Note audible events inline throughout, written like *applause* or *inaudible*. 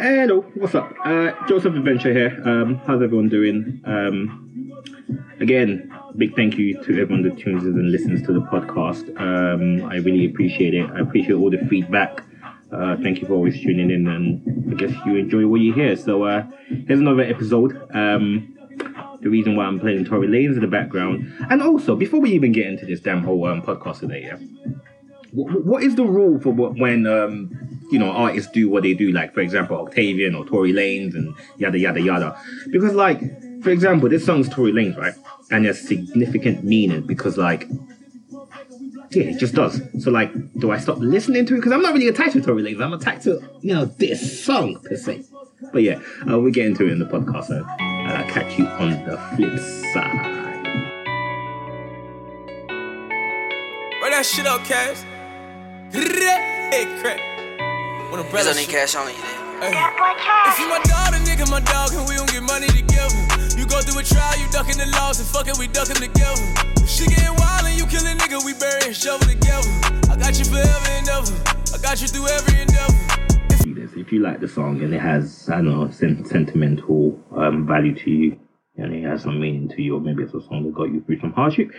Hello, what's up? Uh, Joseph Adventure here. Um, how's everyone doing? Um, again, big thank you to everyone that tunes in and listens to the podcast. Um, I really appreciate it. I appreciate all the feedback. Uh, thank you for always tuning in, and I guess you enjoy what you hear. So uh, here's another episode. Um, the reason why I'm playing Tory Lanez in the background, and also before we even get into this damn whole um, podcast today, yeah, what, what is the rule for when um, you know artists do what they do? Like for example, Octavian or Tory Lanez and yada yada yada. Because like for example, this song's Tory Lanez, right? And there's significant meaning because like yeah, it just does. So like, do I stop listening to it? Because I'm not really attached to Tory Lanez. I'm attached to you know this song per se. But yeah, uh, we'll get into it in the podcast. So uh, catch you on the flip side. Run that shit up, Cash. Hey, crap. When a There's brother only cash on you. If you my dog, then nigga my dog, and we don't get money together. You go through a trial, you ducking the laws, and fucking we ducking together. If she getting wild and you kill a nigga, we bury and shovel together. I got you forever and ever. I got you through every endeavor. If you like the song and it has, I don't know, sentimental um, value to you, and it has some meaning to you, or maybe it's a song that got you through some hardship,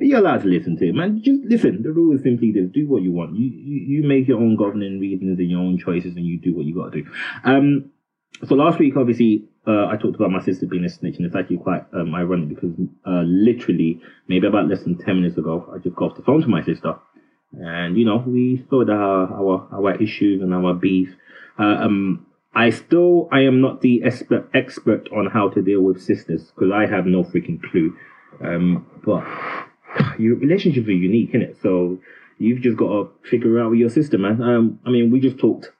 you're allowed to listen to it, man. Just listen. The rule is simply this: do what you want. You you, you make your own governing reasons and your own choices, and you do what you got to do. Um, so last week, obviously, uh, I talked about my sister being a snitch, and it's actually quite um, ironic because uh, literally, maybe about less than ten minutes ago, I just got off the phone to my sister, and you know, we sorted out our our issues and our beef. Uh, um, I still, I am not the expert expert on how to deal with sisters because I have no freaking clue. Um, but your relationships are unique, innit? So you've just got to figure out with your sister, man. Um, I mean, we just talked.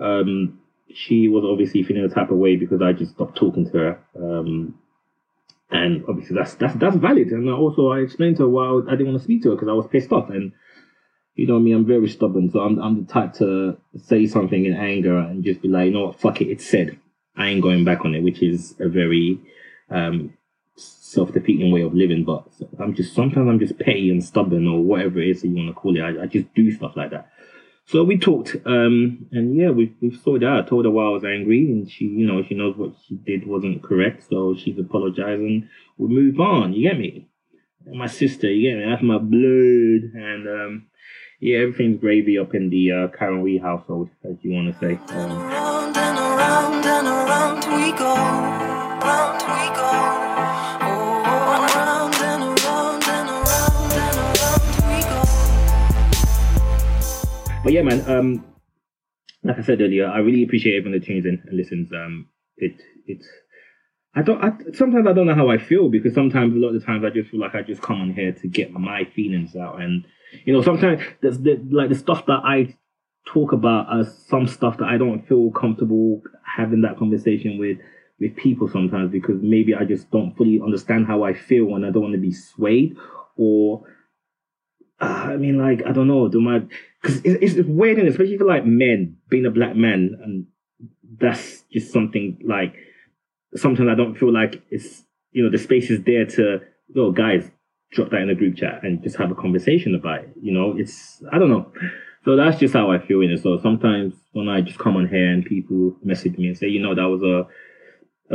Um, she was obviously feeling the type of way because I just stopped talking to her. Um, and obviously that's that's that's valid. And also I explained to her why I didn't want to speak to her because I was pissed off. And you know me, I'm very stubborn, so I'm I'm the type to say something in anger and just be like, you know what, fuck it, it's said. I ain't going back on it, which is a very um, self-defeating way of living. But I'm just sometimes I'm just petty and stubborn or whatever it is that you want to call it. I, I just do stuff like that. So we talked, um, and yeah, we we sorted out. I told her why I was angry, and she, you know, she knows what she did wasn't correct, so she's apologizing. We move on. You get me? My sister, you get me? That's my blood, and um, yeah, everything's gravy up in the uh, Karen Wee household, as you want to say. Um, Round and around and around we go, round we go. Round and around and around and around we go. But yeah, man. Um, like I said earlier, I really appreciate everyone that tunes in and listens. Um, it it's I don't. I, sometimes I don't know how I feel because sometimes a lot of the times I just feel like I just come on here to get my feelings out, and you know sometimes there's the, like the stuff that I talk about as some stuff that I don't feel comfortable having that conversation with with people sometimes because maybe I just don't fully understand how I feel and I don't want to be swayed or uh, I mean like I don't know do my because it's, it's weird especially for like men being a black man and that's just something like sometimes I don't feel like it's you know the space is there to oh guys drop that in a group chat and just have a conversation about it you know? It's I don't know. So that's just how I feel in it. So sometimes when I just come on here and people message me and say you know that was a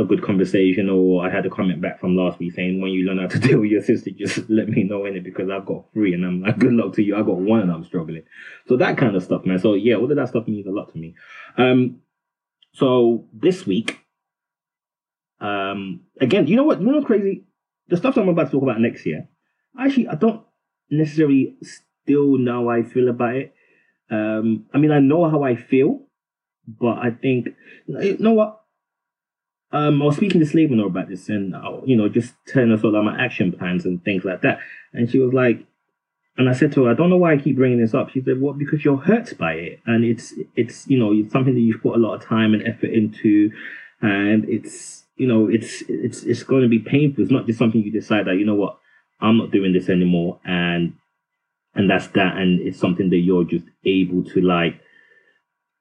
a good conversation or I had a comment back from last week saying when you learn how to *laughs* deal with your sister just let me know in it because I've got three and I'm like good luck to you. I got one and I'm struggling. So that kind of stuff man. So yeah all of that stuff means a lot to me. Um so this week um again you know what you know what's crazy? The stuff that I'm about to talk about next year actually I don't necessarily still know how I feel about it um I mean I know how I feel but I think you know what um, I was speaking to Slavenor about this and, uh, you know, just telling us all about my action plans and things like that. And she was like, and I said to her, I don't know why I keep bringing this up. She said, well, because you're hurt by it. And it's, it's, you know, it's something that you've put a lot of time and effort into. And it's, you know, it's, it's, it's going to be painful. It's not just something you decide that, you know what, I'm not doing this anymore. And, and that's that. And it's something that you're just able to like,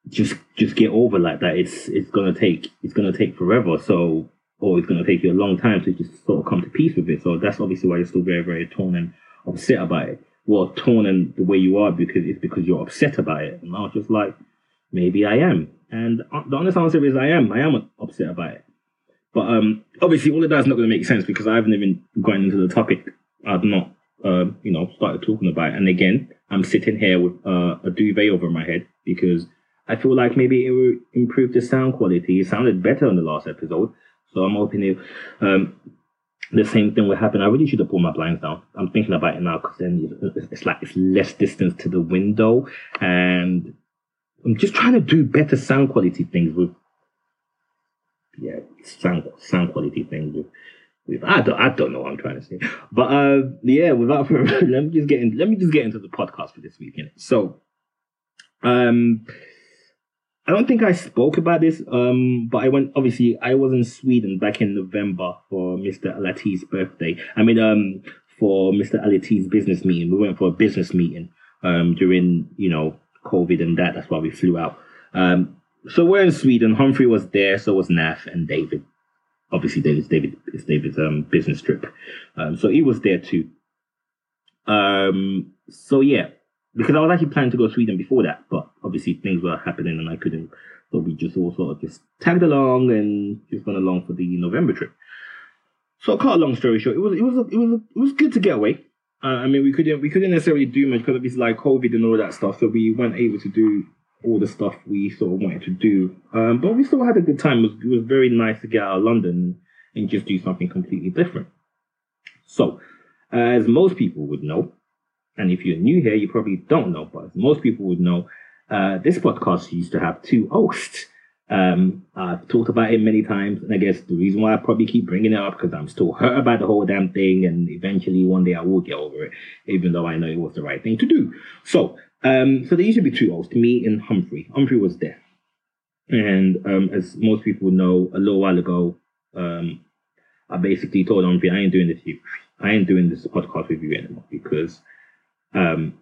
just just get over like that. It's it's gonna take it's gonna take forever. So or it's gonna take you a long time to just sort of come to peace with it. So that's obviously why you're still very very torn and upset about it. Well, torn and the way you are because it's because you're upset about it. And I was just like, maybe I am. And the honest answer is I am. I am upset about it. But um, obviously, all of that's not going to make sense because I haven't even gone into the topic. I've not, uh, you know, started talking about it. And again, I'm sitting here with uh, a duvet over my head because I feel like maybe it will improve the sound quality. It sounded better on the last episode. So I'm hoping um, the same thing will happen. I really should have pulled my blinds down. I'm thinking about it now because then it's- it's like it's less distance to the window, and I'm just trying to do better sound quality things with, yeah, sound sound quality things with. I don't, I don't know what I'm trying to say, but uh, yeah. Without *laughs* further, let me just get in. Let me just get into the podcast for this weekend. So, um, I don't think I spoke about this, um, but I went. Obviously, I was in Sweden back in November for Mr. Alati's birthday. I mean, um, for Mr. Alati's business meeting. We went for a business meeting um, during, you know, COVID and that. That's why we flew out. Um, so we're in Sweden. Humphrey was there, so was Naf and David. Obviously, David's David. It's David's um, business trip, um, so he was there too. Um, so yeah, because I was actually planning to go to Sweden before that, but obviously things were happening and I couldn't. So we just all sort of just tagged along and just went along for the November trip. So, cut a long story short, it was it was it was it was good to get away. Uh, I mean, we couldn't we couldn't necessarily do much because of this like COVID and all that stuff, so we weren't able to do all the stuff we sort of wanted to do. Um, but we still had a good time. It was, it was very nice to get out of London and just do something completely different. So, as most people would know, and if you're new here, you probably don't know, but most people would know, uh, this podcast used to have two hosts. Um, I've talked about it many times, and I guess the reason why I probably keep bringing it up because I'm still hurt about the whole damn thing, and eventually one day I will get over it, even though I know it was the right thing to do. So, um, so there used to be two hosts, me and Humphrey. Humphrey was there, and um, as most people know, a little while ago, um, I basically told Humphrey, I ain't doing this. I ain't doing this podcast with you anymore because um,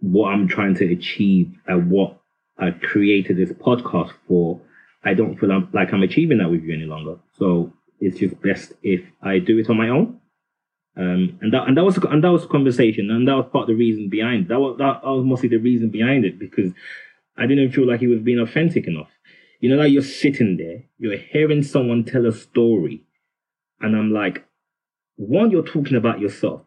what I'm trying to achieve and what I created this podcast for, I don't feel like I'm achieving that with you any longer. So it's just best if I do it on my own. Um, and that and that was and that was a conversation, and that was part of the reason behind that was that was mostly the reason behind it because I didn't feel like he was being authentic enough. You know, like you're sitting there, you're hearing someone tell a story, and I'm like, one, you're talking about yourself.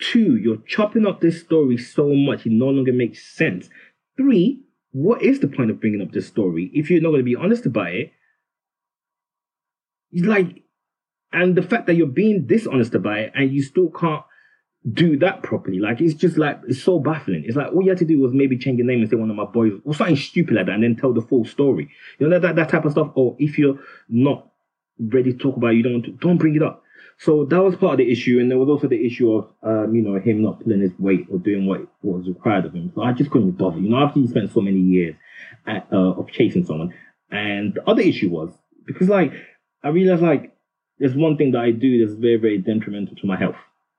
Two, you're chopping up this story so much it no longer makes sense. Three, what is the point of bringing up this story if you're not going to be honest about it? It's like, and the fact that you're being dishonest about it and you still can't do that properly, like it's just like it's so baffling. It's like all you had to do was maybe change your name and say one of my boys or something stupid like that, and then tell the full story. You know that that type of stuff. Or if you're not ready to talk about it, you don't don't bring it up. So that was part of the issue, and there was also the issue of, um, you know, him not pulling his weight or doing what, what was required of him. So I just couldn't bother. You know, after you spent so many years at, uh, of chasing someone, and the other issue was because, like, I realized like there's one thing that I do that's very, very detrimental to my health.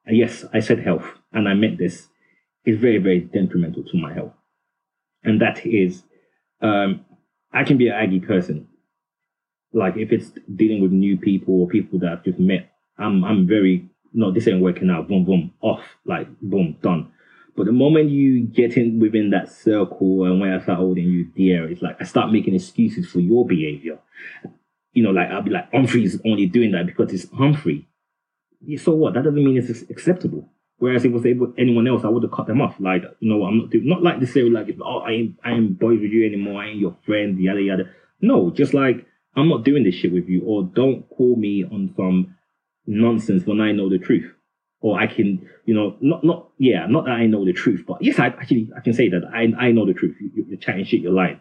And yes, I said health, and I meant this. Is very, very detrimental to my health, and that is, um, I can be an aggy person. Like if it's dealing with new people or people that I've just met I'm I'm very no, this ain't working out. Boom, boom, off. Like boom, done. But the moment you get in within that circle and when I start holding you dear, it's like I start making excuses for your behavior. You know, like I'll be like, Humphrey's only doing that because it's Humphrey. So what? That doesn't mean it's acceptable. Whereas if it was able, anyone else, I would have cut them off. Like, you know, I'm not doing, not like to say like, oh, I ain't, I ain't boys with you anymore. I ain't your friend, yada yada. No, just like I'm not doing this shit with you, or don't call me on some nonsense when I know the truth. Or I can, you know, not not yeah, not that I know the truth, but yes, I actually I can say that I I know the truth. You, you're chatting shit, you're lying.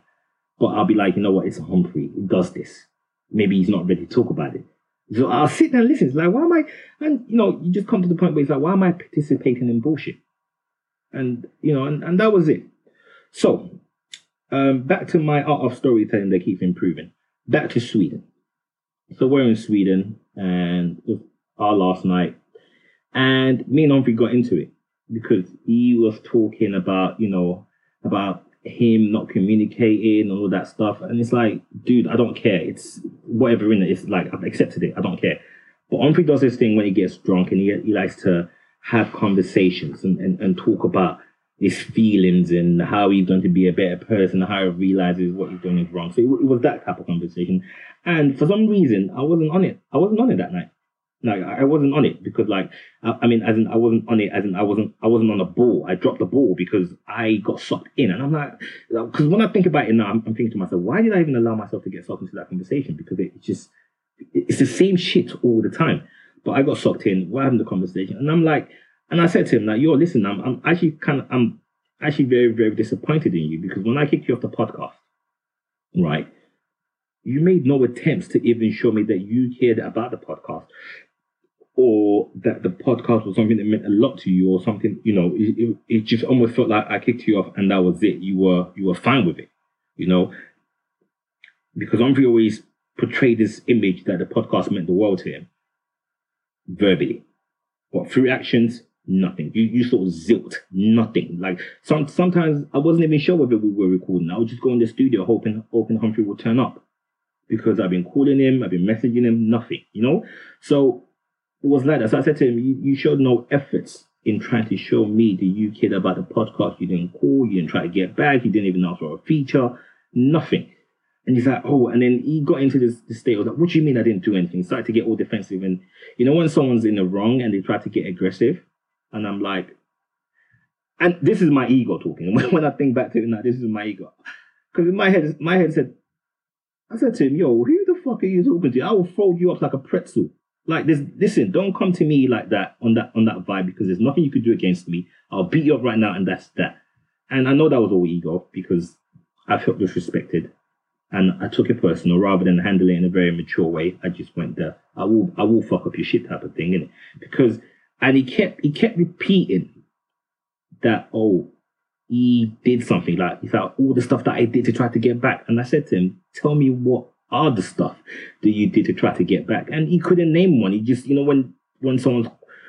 But I'll be like, you know what? It's Humphrey. He does this. Maybe he's not ready to talk about it. So I'll sit there and listen. It's like, why am I? And you know, you just come to the point where it's like, why am I participating in bullshit? And you know, and, and that was it. So um, back to my art of storytelling that keeps improving. Back to Sweden. So we're in Sweden, and our last night, and me and Humphrey got into it because he was talking about, you know, about him not communicating and all that stuff. And it's like, dude, I don't care. It's whatever in it. It's like I've accepted it. I don't care. But Humphrey does this thing when he gets drunk and he, he likes to have conversations and, and, and talk about his feelings and how he's going to be a better person, how he realizes what he's doing is wrong. So it, it was that type of conversation. And for some reason, I wasn't on it. I wasn't on it that night. Like I wasn't on it because like I, I mean as in I wasn't on it as in I wasn't I wasn't on the ball. I dropped the ball because I got sucked in, and I'm like because when I think about it now, I'm, I'm, thinking to myself, why did I even allow myself to get sucked into that conversation? Because it just it's the same shit all the time. But I got sucked in. We're having the conversation, and I'm like, and I said to him like, yo, listen, I'm I'm actually kind of I'm actually very very disappointed in you because when I kicked you off the podcast, right. You made no attempts to even show me that you cared about the podcast or that the podcast was something that meant a lot to you or something you know it, it, it, just almost felt like i kicked you off and that was it. You were you were fine with it you know? Because Humphrey always portrayed this image that the podcast meant the world to him. Verbally. But through actions? Nothing. You, you sort of zilt nothing. Like some sometimes i wasn't even sure whether we were recording. I would just go in the studio hoping hoping humphrey would turn up because i've been calling him i've been messaging him nothing you know so it was like that. So I said to him, you, you showed no efforts in trying to show me you cared about the podcast. You didn't call, you didn't try to get back, you didn't even ask for a feature, nothing. And he's like, oh, and then he got into this, this state of like, what do you mean I didn't do anything? He started to get all defensive. And you know, when someone's in the wrong and they try to get aggressive, and I'm like, and this is my ego talking. *laughs* when I think back to it now, this is my ego. Because my head, my head said, I said to him, yo, who the fuck are you talking to? I will fold you up like a pretzel. Like this, listen, don't come to me like that on that on that vibe because there's nothing you could do against me. I'll beat you up right now, and that's that. And I know that was all ego because I felt disrespected, and I took it personal rather than handle it in a very mature way. I just went there. I will, I will fuck up your shit type of thing, innit? Because and he kept he kept repeating that oh he did something like he like all the stuff that I did to try to get back, and I said to him, tell me what other stuff that you did to try to get back? And he couldn't name one. He just, you know, when when someone's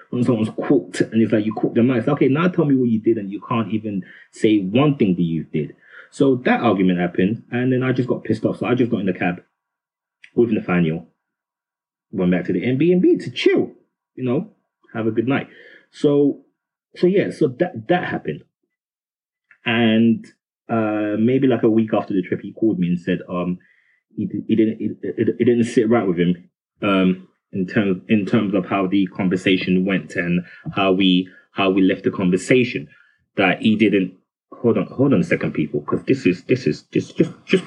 when someone's cooked and it's like you cooked them out, okay, now tell me what you did, and you can't even say one thing that you did. So that argument happened, and then I just got pissed off. So I just got in the cab with Nathaniel, went back to the Airbnb to chill, you know, have a good night. So, so yeah, so that that happened, and uh, maybe like a week after the trip, he called me and said, um, he, he didn't it, it, it, didn't sit right with him um, in terms in terms of how the conversation went and how we how we left the conversation. That he didn't hold on hold on a second, people, because this is this is just just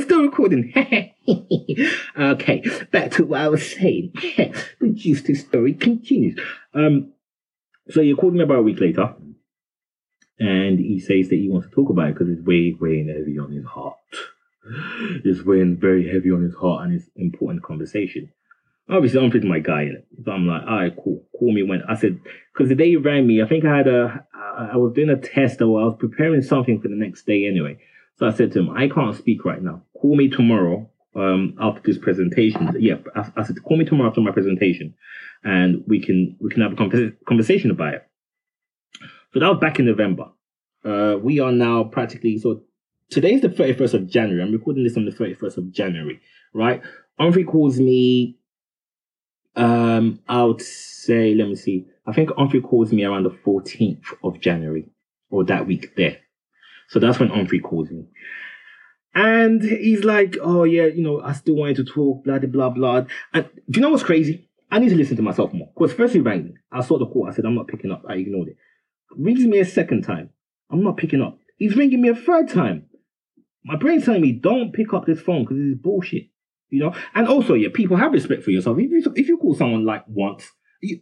just. recording. *laughs* okay, back to what I was saying. *laughs* the juicy story continues. Um, so he called me about a week later, and he says that he wants to talk about it because it's way, weighing heavy on his heart. *laughs* It's weighing very heavy on his heart, and it's important conversation. Obviously, I'm pretty my guy in it, so I'm like, all right, cool. Call me when I said because the day you rang me, I think I had a, I was doing a test or I was preparing something for the next day anyway. So I said to him, I can't speak right now. Call me tomorrow um, after this presentation. Yeah, I, I, said, call me tomorrow after my presentation, and we can we can have a conversation about it. So that was back in November. Uh, we are now practically so. Today's the thirty first of January. I'm recording this on the thirty first of January, right? Humphrey calls me. Um, I would say, let me see. I think Humphrey calls me around the fourteenth of January, or that week there. So that's when Humphrey calls me. And he's like, oh yeah, you know, I still wanted to talk, blah, blah, blah. And do you know what's crazy? I need to listen to myself more. Because first he rang me. I saw the call. I said, I'm not picking up. I ignored it. Rings me a second time. I'm not picking up. He's ringing me a third time. My brain's telling me, don't pick up this phone because this is bullshit. You know? And also, yeah, people have respect for yourself. If you, if you call someone like once, you,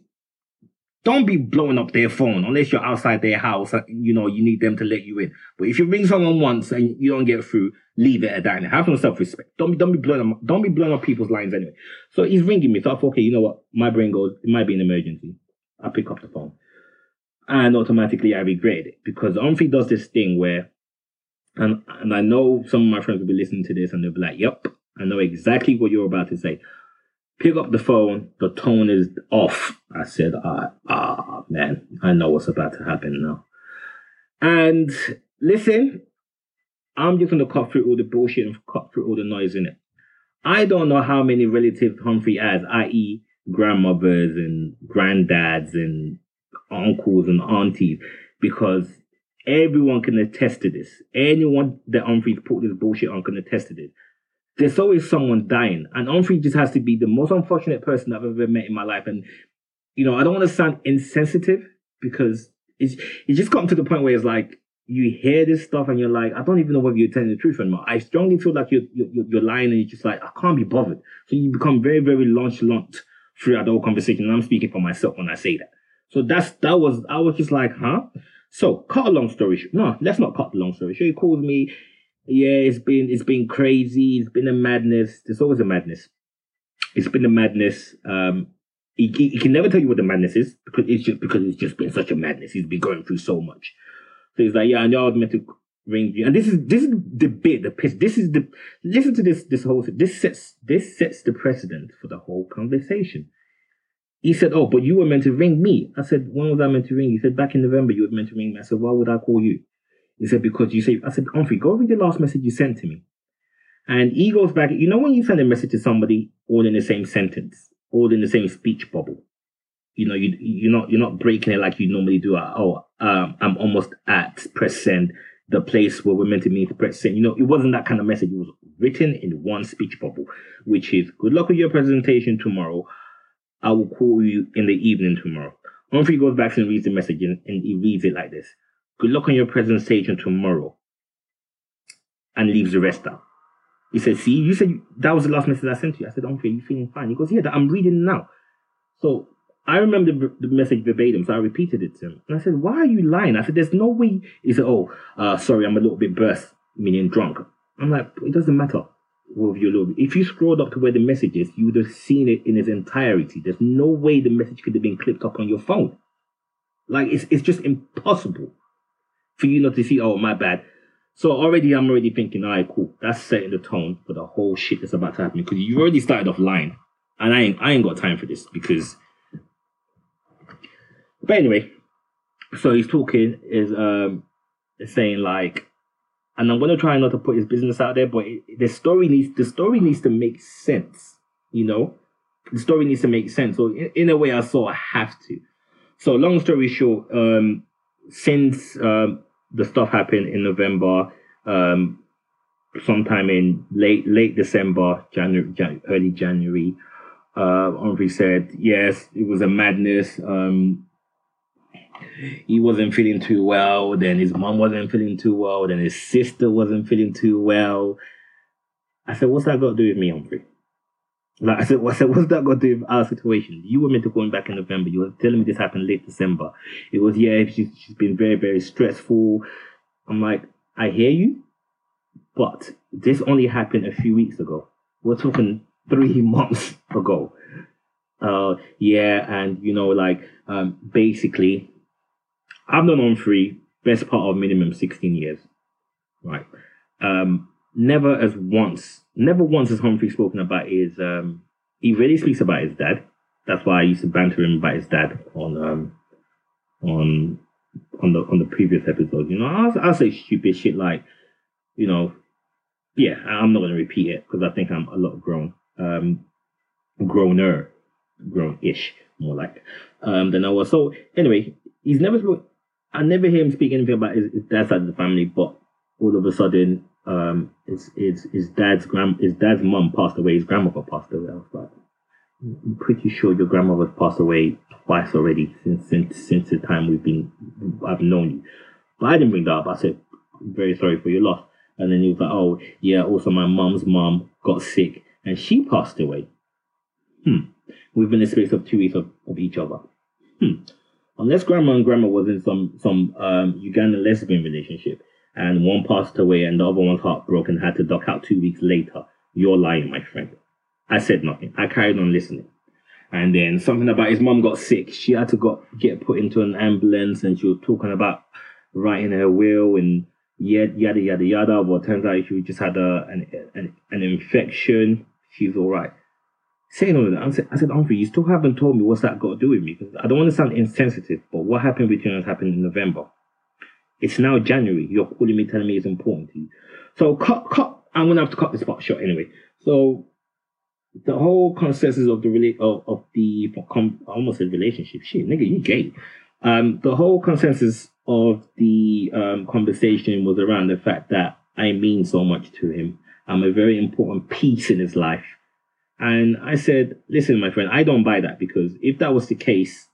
don't be blowing up their phone unless you're outside their house. You know, you need them to let you in. But if you ring someone once and you don't get through, leave it at that and have some self-respect. Don't be, don't be blowing up, don't be blowing up people's lines anyway. So he's ringing me. So I thought, okay, you know what? My brain goes, it might be an emergency. I pick up the phone. And automatically I regret it because Humphrey does this thing where, and, and I know some of my friends will be listening to this and they'll be like, yep, I know exactly what you're about to say Pick up the phone. The tone is off. I said, ah, ah, man, I know what's about to happen now. And listen, I'm just gonna cut through all the bullshit and cut through all the noise in it. I don't know how many relatives Humphrey has, i.e., grandmothers and granddads and uncles and aunties, because everyone can attest to this. Anyone that Humphrey put this bullshit on can attest to this. There's always someone dying, and Humphrey just has to be the most unfortunate person I've ever met in my life. And you know, I don't want to sound insensitive because it's it's just gotten to the point where it's like you hear this stuff and you're like, I don't even know whether you're telling the truth anymore. I strongly feel like you're you're, you're lying and you're just like, I can't be bothered. So you become very very nonchalant throughout the whole conversation. And I'm speaking for myself when I say that. So that's that was I was just like, huh? So cut a long story short. No, let's not cut the long story short. He calls me. Yeah, it's been it's been crazy. It's been a madness. There's always a madness. It's been a madness. Um, he, he, can never tell you what the madness is because it's just because it's just been such a madness. He's been going through so much. So he's like, yeah, I know I was meant to ring you. And this is this is the bit, the piss. This is the listen to this this whole this sets this sets the precedent for the whole conversation. He said, Oh, but you were meant to ring me. I said, When was I meant to ring you? He said, Back in November you were meant to ring me. I said, Why would I call you? He said, Because you say I said, Humphrey, go read the last message you sent to me. And he goes back, you know when you send a message to somebody all in the same sentence, all in the same speech bubble. You know, you you're not you're not breaking it like you normally do. Oh, um, I'm almost at press send, the place where we're meant to meet send. You know, it wasn't that kind of message. It was written in one speech bubble, which is good luck with your presentation tomorrow. I will call you in the evening tomorrow. Humphrey goes back and reads the message and, and he reads it like this. Good luck on your presentation tomorrow. And leaves the rest out. He said, see, you said that was the last message I sent you. I said, are you feeling fine? He goes, yeah, I'm reading now. So I remember the, the message verbatim, so I repeated it to him. And I said, why are you lying? I said, there's no way. He said, oh, uh, sorry, I'm a little bit burst, meaning drunk. I'm like, it doesn't matter with your little. If you scrolled up to where the message is, you would have seen it in its entirety. There's no way the message could have been clipped up on your phone. Like it's it's just impossible for you not to see. Oh, my bad. So already I'm already thinking, all right, cool. That's setting the tone for the whole shit that's about to happen because you've already started off lying, and I ain't I ain't got time for this because. But anyway, so he's talking is um saying like and I'm gonna try not to put his business out there, but it, the story needs the story needs to make sense. You know, the story needs to make sense. So in, in a way, I sort of have to. So long story short, um, since um, the stuff happened in November, um, sometime in late late December, January, Jan- early January, uh, Humphrey said yes, it was a madness. Um, he wasn't feeling too well. Then his mom wasn't feeling too well. Then his sister wasn't feeling too well. I said, "What's that got to do with me, Humphrey?" Like I said, *laughs* said, "What's that got to do with our situation?" You were meant to go back in November. You were telling me this happened late December. It was yeah. She's, she's been very very stressful. I'm like, I hear you, but this only happened a few weeks ago. We're talking three *laughs* months ago. Uh, yeah, and you know, like, um, basically, I've known free best part of minimum 16 years. Right. Um, never as once, never once has Humphrey spoken about his, um, he really speaks about his dad. That's why I used to banter him about his dad on, um, on, on the, on the previous episodes. You know, I'll, I'll say stupid shit like, you know, yeah, I'm not going to repeat it because I think I'm a lot grown, um, growner, grown-ish, more like, um, than I was. So anyway, he's never spoke, I never hear him speak anything about his, his dad's side of the family, but all of a sudden, um, his, his, his dad's grand, his dad's mum passed away, his grandmother passed away. I was like, I'm pretty sure your grandmother's passed away twice already since since since the time we've been I've known you. But I didn't bring that up. I said, I'm very sorry for your loss. And then he was like, Oh, yeah, also my mum's mum got sick and she passed away. Hmm. Within the space of two weeks of, of each other. Hmm unless grandma and grandma was in some some um, Ugandan lesbian relationship and one passed away and the other one's heartbroken had to duck out two weeks later, you're lying, my friend. I said nothing. I carried on listening. And then something about his mom got sick. She had to got get put into an ambulance and she was talking about writing her will and yada yada yada yada. But turns out she just had a an, an, an infection. She's all right. saying all of that, I said, I said, Humphrey, you still haven't told me what's that got to do with me because I don't want to sound insensitive, but what happened between us happened in November. It's now January. You're calling me, telling me it's important to you. So cut, cut. I'm gonna have to cut this part short anyway. So the whole consensus of the rela- of, of the com- almost said relationship. Shit, nigga, you gay. Um, the whole consensus of the um, conversation was around the fact that I mean so much to him. I'm a very important piece in his life. And I said, listen, my friend, I don't buy that because if that was the case,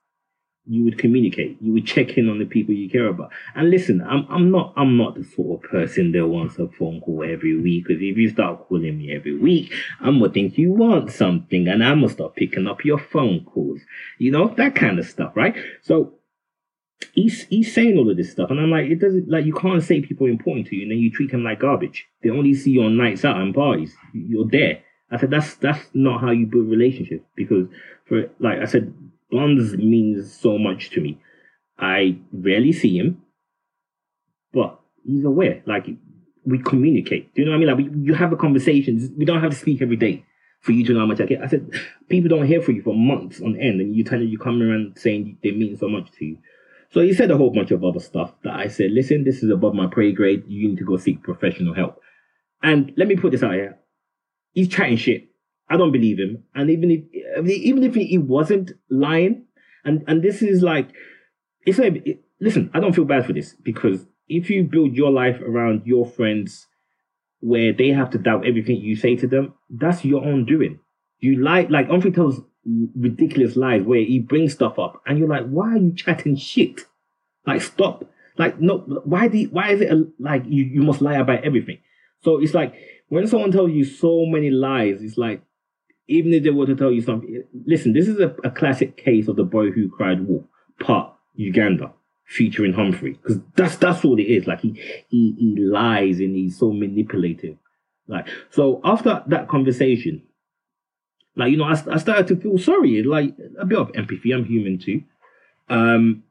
you would communicate. You would check in on the people you care about. And listen, I'm I'm not I'm not the sort of person that wants a phone call every week. Because if you start calling me every week, I'm gonna think you want something, and I'm gonna start picking up your phone calls. You know that kind of stuff, right? So he's he's saying all of this stuff, and I'm like, it doesn't like you can't say people are important to you, and then you treat them like garbage. They only see you on nights out and parties. You're there. I said that's that's not how you build relationships because for like I said, Bonds means so much to me. I rarely see him, but he's aware. Like we communicate. Do you know what I mean? Like we, you have a conversation. We don't have to speak every day for you to know how much I get. I said *sighs* people don't hear from you for months on end, and you tell you come around saying they mean so much to you. So he said a whole bunch of other stuff that I said, listen, this is above my pay grade. You need to go seek professional help. And let me put this out here. He's chatting shit. I don't believe him. And even if even if he wasn't lying, and and this is like, it's like, listen, I don't feel bad for this because if you build your life around your friends, where they have to doubt everything you say to them, that's your own doing. You lie like Humphrey tells ridiculous lies where he brings stuff up, and you're like, why are you chatting shit? Like, stop. Like, no, why you, why is it a, like you, you must lie about everything? So it's like when someone tells you so many lies, it's like even if they were to tell you something, listen, this is a, a classic case of the boy who cried wolf, part Uganda, featuring Humphrey, because that's that's what it is. Like he he he lies and he's so manipulative. Like so, after that conversation, like you know, I, I started to feel sorry, like a bit of empathy. I'm human too. Um,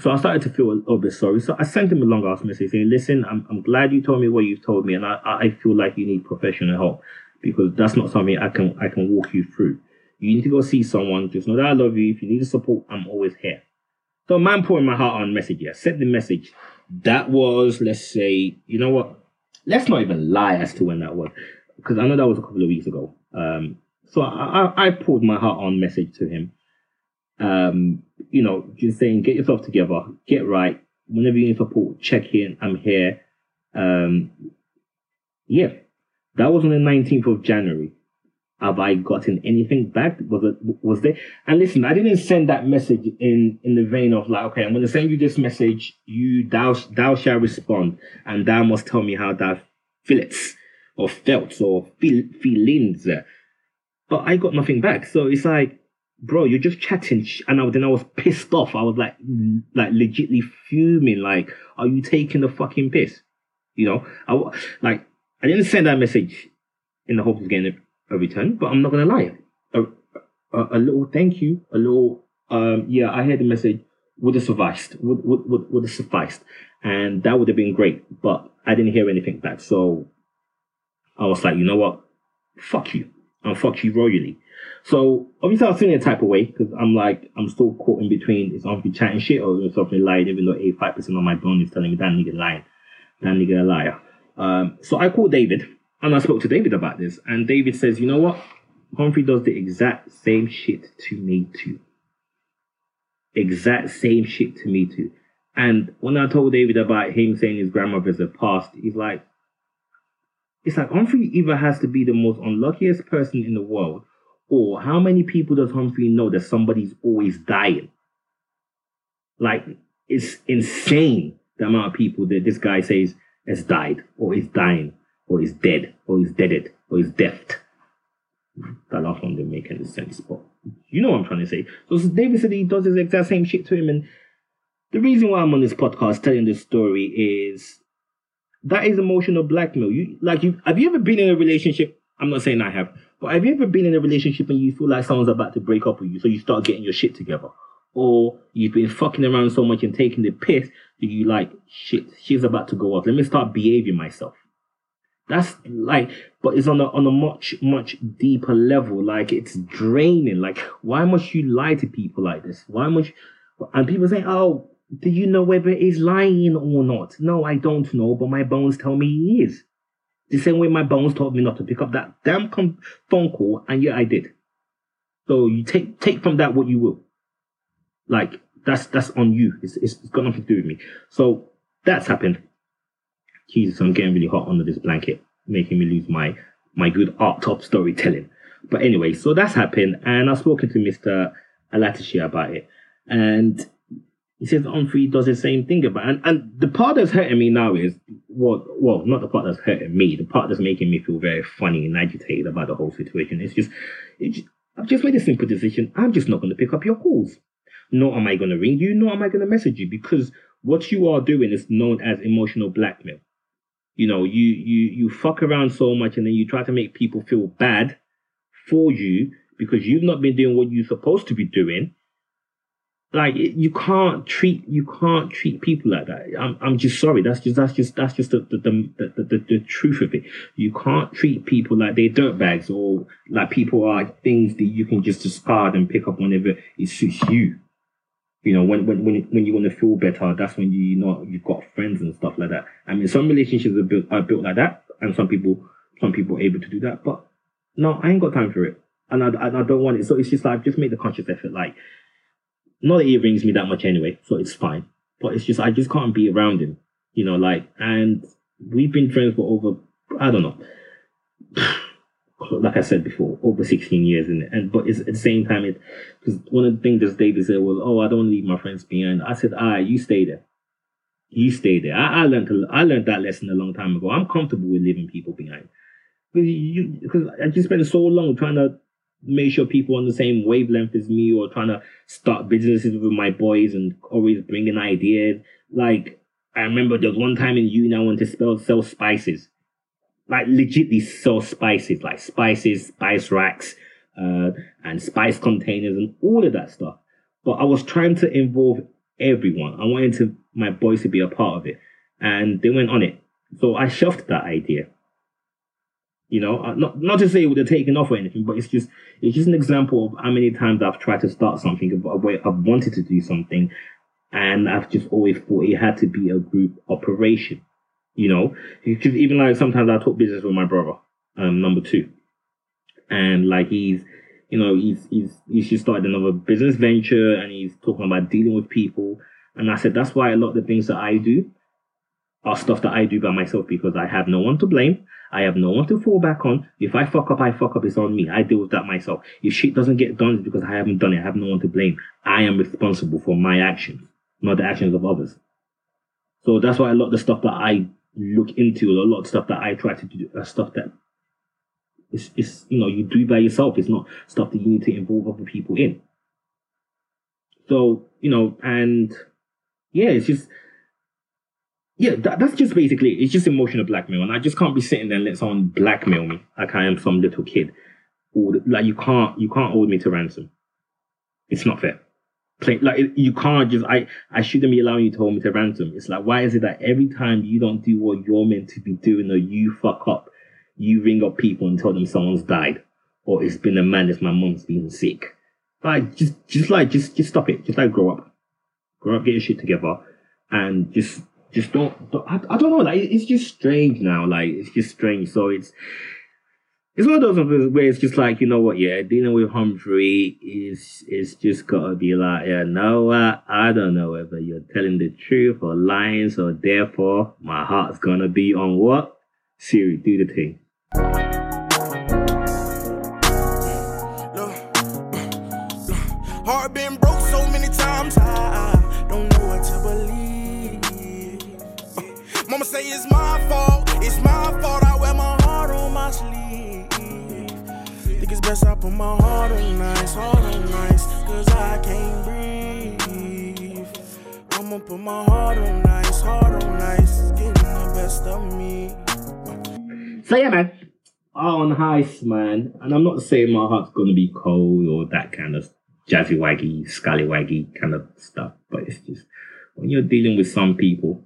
so I started to feel a little bit sorry. So I sent him a long ass message saying, "Listen, I'm I'm glad you told me what you've told me, and I I feel like you need professional help because that's not something I can I can walk you through. You need to go see someone. Just know that I love you. If you need support, I'm always here." So man pouring my heart on message. Yeah, sent the message. That was let's say, you know what? Let's not even lie as to when that was, because I know that was a couple of weeks ago. Um, so I, I, I poured my heart on message to him um, you know, just saying, get yourself together, get right. Whenever you need support, check in. I'm here. Um, yeah, that was on the 19th of January. Have I gotten anything back? Was it was there? And listen, I didn't send that message in in the vein of like, okay, I'm going to send you this message. You thou thou shall respond, and thou must tell me how thou feelest or felt or feel feelings. But I got nothing back. So it's like bro, you're just chatting. And I, then I was pissed off. I was like, like legitly fuming. Like, are you taking the fucking piss? You know, I like, I didn't send that message in the hope of getting a, return, but I'm not gonna lie. A, a, a, little thank you, a little, um, yeah, I heard the message would have sufficed, would, would, would, would have sufficed. And that would have been great, but I didn't hear anything back. So I was like, you know what? Fuck you. And fuck you royally. So obviously I was feeling a type of way because I'm like I'm still caught in between. Is Humphrey chatting shit or something lying? Even though 85 percent of my bone is telling me that nigga lying, that nigga a liar. Um, so I called David and I spoke to David about this, and David says, you know what, Humphrey does the exact same shit to me too. Exact same shit to me too. And when I told David about him saying his grandmother's a past, he's like, it's like Humphrey either has to be the most unluckiest person in the world or how many people does Humphrey know that somebody's always dying? Like, it's insane the amount of people that this guy says has died, or is dying, or is dead, or is deaded, or is deafed. That last one didn't make any sense, but you know what I'm trying to say. So David said he does his exact same shit to him, and the reason why I'm on this podcast telling this story is that is emotional blackmail. You like you have you ever been in a relationship? I'm not saying I have, but have you ever been in a relationship and you feel like someone's about to break up with you, so you start getting your shit together? Or you've been fucking around so much and taking the piss that you like, shit, she's about to go off. Let me start behaving myself. That's like, but it's on a on a much much deeper level. Like it's draining. Like why must you lie to people like this? Why must? You, and people say, "Oh, do you know whether he's lying or not?" No, I don't know, but my bones tell me he is. The same way my bones told me not to pick up that damn phone call, and yet I did. So you take take from that what you will. Like that's that's on you. It's it's, it's got nothing to do with me. So that's happened. Jesus, I'm getting really hot under this blanket, making me lose my my good art top storytelling. But anyway, so that's happened, and I've spoken to Mr. Alatishi about it, and he says Humphrey does the same thing about. And, and the part that's hurting me now is well, well, not the part that's hurting me, the part that's making me feel very funny and agitated about the whole situation. It's just, it's just I've just made a simple decision. I'm just not going to pick up your calls. Nor am I going to ring you, nor am I going to message you because what you are doing is known as emotional blackmail. You know, you you you fuck around so much and then you try to make people feel bad for you because you've not been doing what you're supposed to be doing. Like you can't treat you can't treat people like that. I'm I'm just sorry. That's just that's just that's just the the the, the, the, the truth of it. You can't treat people like they're dirtbags or like people are things that you can just discard and pick up whenever it suits you you know, when when when, when you want to feel better, that's when you, you know you've got friends and stuff like that. I mean, some relationships are built are built like that, and some people some people are able to do that. But no, I ain't got time for it, and I, I, don't want it. So it's just like just made the conscious effort. Like, not that he rings me that much anyway, so it's fine. But it's just I just can't be around him, you know. Like, and we've been friends for over I don't know like I said before, over 16 years in it. And but it's at the same time, it because one of the things that David said was, "Oh, I don't leave my friends behind." I said, "Ah, you stay there. You stay there." I, I learned to, I learned that lesson a long time ago. I'm comfortable with leaving people behind because you because I just spent so long trying to make sure people on the same wavelength as me, or trying to start businesses with my boys and always bringing ideas. Like I remember there was one time in uni I wanted to spell sell spices like legitly sell spices, like spices, spice racks, uh, and spice containers and all of that stuff. But I was trying to involve everyone. I wanted to my boys to be a part of it, and they went on it. So I shoved that idea. You know, uh, not not to say it would have taken off or anything, but it's just it's just an example of how many times I've tried to start something, I've wanted to do something, and I've just always thought it had to be a group operation you know, because even like sometimes I talk business with my brother, um, number two, and like he's, you know, he's he's he's just started another business venture, and he's talking about dealing with people, and I said that's why a lot of the things that I do are stuff that I do by myself because I have no one to blame. I have no one to fall back on. If I fuck up, I fuck up. It's on me. I deal with that myself. If shit doesn't get done, it's because I haven't done it. I have no one to blame. I am responsible for my actions, not the actions of others. So that's why a lot of the stuff that I look into a lot of stuff that I try to do, uh, stuff that is, is, you know, you do by yourself. It's not stuff that you need to involve other people in. So, you know, and yeah, it's just, yeah, that, that's just basically, it's just emotional blackmail. And I just can't be sitting there and let someone blackmail me like I am some little kid. Or like you can't, you can't hold me to ransom. It's not fair play like you can't just I I shouldn't be allowing you to hold me to ransom. It's like why is it that every time you don't do what you're meant to be doing or you fuck up, you ring up people and tell them someone's died or it's been a man if my mom's been sick. Like just just like just just stop it. Just like grow up, grow up, get your shit together, and just just don't. don't I, I don't know. Like it's just strange now. Like it's just strange. So it's it's one of those where it's just like, you know what, yeah, dealing with Humphrey is it's just gotta be like, yeah, no, uh, I don't know whether you're telling the truth or lying, so therefore my heart's gonna be on what? Siri, do the thing. Heart been broke so many times, I don't know what to believe. Mama say it's my fault, it's my fault. Best I put my heart on nice, heart on nice, cause I can't breathe. I'ma put my heart on nice, heart on nice, it's getting the best of me. So yeah, man, on heist, man, and I'm not saying my heart's gonna be cold or that kind of jazzy waggy, scallywaggy kind of stuff, but it's just when you're dealing with some people,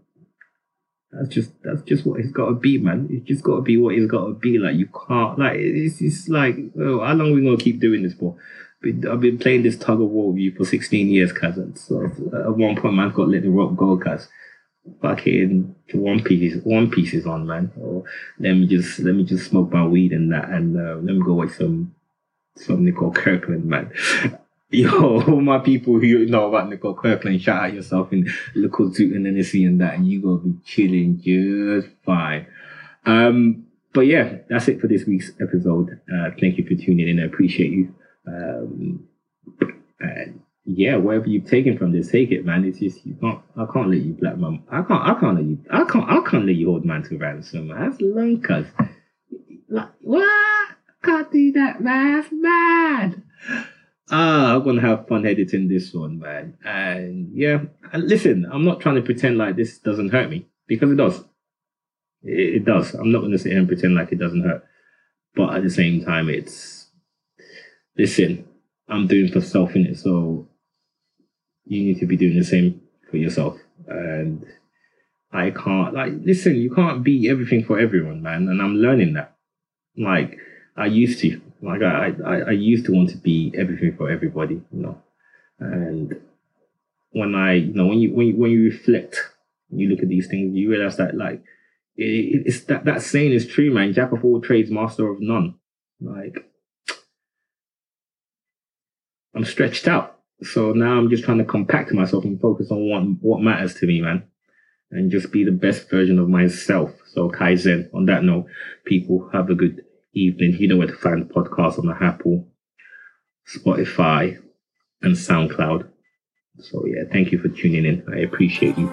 That's just that's just what he's got to be, man. It's just got to be what he's got to be. Like you can't like it's it's like well, how long are we gonna keep doing this for? I've been playing this tug of war with you for 16 years, cousin. So at one point, man, got to let the rope go, cuz fucking one piece, is, one piece is on, man. Or let me just let me just smoke my weed and that, and uh, let me go watch some some Nicole Kirkland, man. Yo, *laughs* all my people who know about Nicole Kirkland, shout out yourself in local to and then seeing that, and you're gonna be chilling just fine. Um, but yeah, that's it for this week's episode. Uh, thank you for tuning in. I appreciate you. Um, and yeah, whatever you've taken from this, take it, man. It's just you can't. I can't let you black man. I can't. I can't let you. I can't. I can't let you hold man to ransom. Man. That's cuz. Like what? Can't do that, man. That's mad. Ah, I'm gonna have fun editing this one, man. And yeah, and listen, I'm not trying to pretend like this doesn't hurt me because it does. It, it does. I'm not gonna sit here and pretend like it doesn't hurt. But at the same time, it's listen. I'm doing for self in it, so you need to be doing the same for yourself. And I can't like listen. You can't be everything for everyone, man. And I'm learning that. Like I used to. Like I, I, I used to want to be everything for everybody, you know. And when I, you know, when you when you, when you reflect, you look at these things, you realize that like it, it's that that saying is true, man. Jack of all trades, master of none. Like I'm stretched out, so now I'm just trying to compact myself and focus on what what matters to me, man, and just be the best version of myself. So Kaizen. On that note, people have a good evening. You know where to find the podcast on the Apple, Spotify, and SoundCloud. So yeah, thank you for tuning in. I appreciate you.